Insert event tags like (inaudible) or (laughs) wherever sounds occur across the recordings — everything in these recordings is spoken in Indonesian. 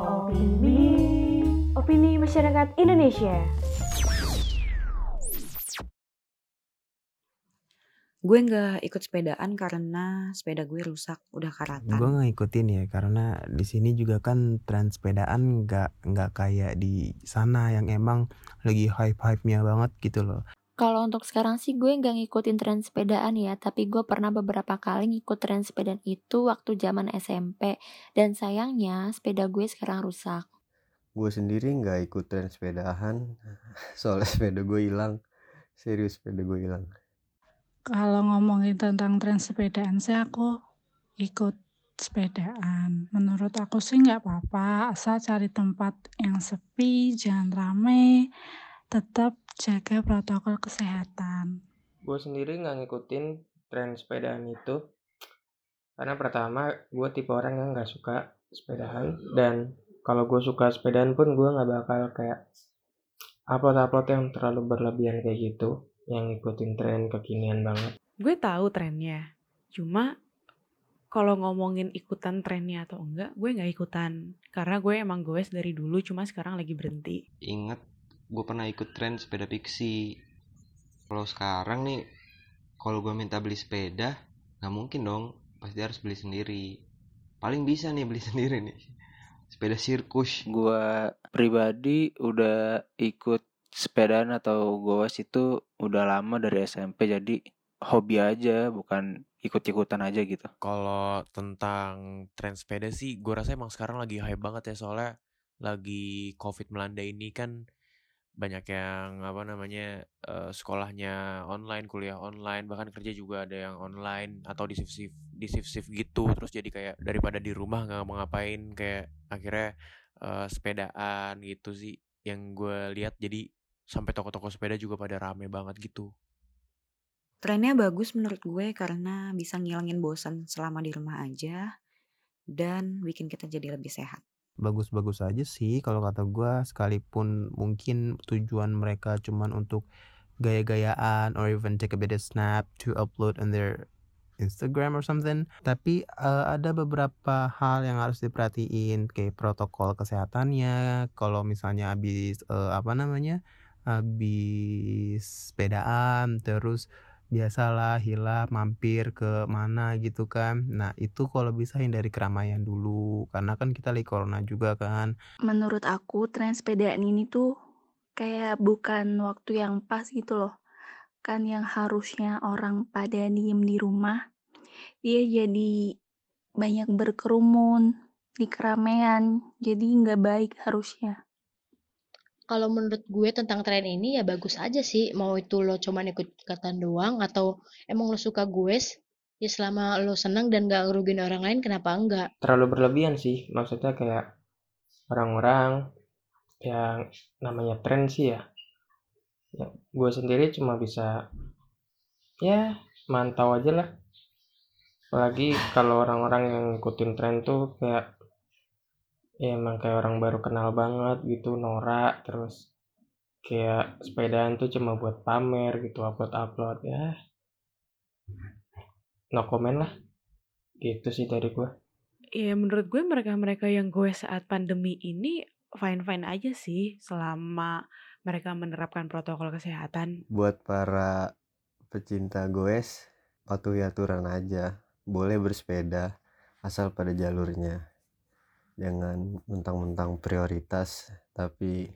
Opini Opini Masyarakat Indonesia Gue nggak ikut sepedaan karena sepeda gue rusak, udah karatan. Gue nggak ikutin ya karena di sini juga kan tren sepedaan nggak nggak kayak di sana yang emang lagi hype-hype-nya banget gitu loh. Kalau untuk sekarang sih gue nggak ngikutin tren sepedaan ya, tapi gue pernah beberapa kali ngikut tren sepedaan itu waktu zaman SMP. Dan sayangnya sepeda gue sekarang rusak. Gue sendiri nggak ikut tren sepedaan, (laughs) soalnya sepeda gue hilang. Serius sepeda gue hilang. Kalau ngomongin tentang tren sepedaan sih aku ikut sepedaan. Menurut aku sih nggak apa-apa, asal cari tempat yang sepi, jangan rame, tetap jaga protokol kesehatan. Gue sendiri nggak ngikutin tren sepedaan itu karena pertama gue tipe orang yang nggak suka sepedaan dan kalau gue suka sepedaan pun gue nggak bakal kayak upload-upload yang terlalu berlebihan kayak gitu yang ngikutin tren kekinian banget. Gue tahu trennya, cuma kalau ngomongin ikutan trennya atau enggak, gue nggak ikutan. Karena gue emang goes dari dulu, cuma sekarang lagi berhenti. Ingat, gue pernah ikut tren sepeda pixie. Kalau sekarang nih, kalau gue minta beli sepeda, nggak mungkin dong. Pasti harus beli sendiri. Paling bisa nih beli (laughs) sendiri nih. Sepeda sirkus. Gue pribadi udah ikut sepedaan atau goes itu udah lama dari SMP jadi hobi aja bukan ikut-ikutan aja gitu. Kalau tentang tren sepeda sih gue rasa emang sekarang lagi hype banget ya soalnya lagi covid melanda ini kan banyak yang apa namanya uh, sekolahnya online, kuliah online, bahkan kerja juga ada yang online atau di shift shift di shift shift gitu. Terus jadi kayak daripada di rumah nggak mau ngapain kayak akhirnya uh, sepedaan gitu sih yang gue lihat jadi sampai toko-toko sepeda juga pada rame banget gitu. Trennya bagus menurut gue karena bisa ngilangin bosan selama di rumah aja dan bikin kita jadi lebih sehat. Bagus-bagus aja sih kalau kata gue sekalipun mungkin tujuan mereka cuman untuk gaya-gayaan or even take a bit of snap to upload on their Instagram or something. Tapi uh, ada beberapa hal yang harus diperhatiin kayak protokol kesehatannya. Kalau misalnya habis uh, apa namanya habis sepedaan terus biasalah hilap mampir ke mana gitu kan. Nah itu kalau bisa hindari keramaian dulu. Karena kan kita lagi corona juga kan. Menurut aku tren sepedaan ini tuh kayak bukan waktu yang pas gitu loh. Kan yang harusnya orang pada diem di rumah dia jadi banyak berkerumun di keramaian. Jadi nggak baik harusnya kalau menurut gue tentang tren ini ya bagus aja sih. Mau itu lo cuman ikut ikutan doang atau emang lo suka gue ya selama lo senang dan gak ngerugin orang lain kenapa enggak? Terlalu berlebihan sih. Maksudnya kayak orang-orang yang namanya tren sih ya, ya gue sendiri cuma bisa ya mantau aja lah. Apalagi kalau orang-orang yang ngikutin tren tuh kayak ya emang kayak orang baru kenal banget gitu norak terus kayak sepedaan tuh cuma buat pamer gitu upload upload. Ya no comment lah. Gitu sih dari gue ya menurut gue mereka-mereka yang gue saat pandemi ini fine-fine aja sih selama mereka menerapkan protokol kesehatan. Buat para pecinta goes patuhi aturan aja. Boleh bersepeda asal pada jalurnya jangan mentang-mentang prioritas tapi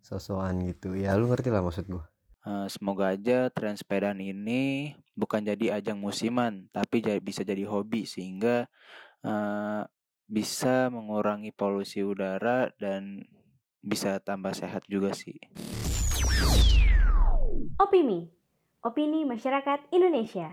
sosokan gitu. Ya lu ngerti lah maksud gue uh, semoga aja tren sepedaan ini bukan jadi ajang musiman tapi bisa jadi hobi sehingga uh, bisa mengurangi polusi udara dan bisa tambah sehat juga sih. Opini. Opini masyarakat Indonesia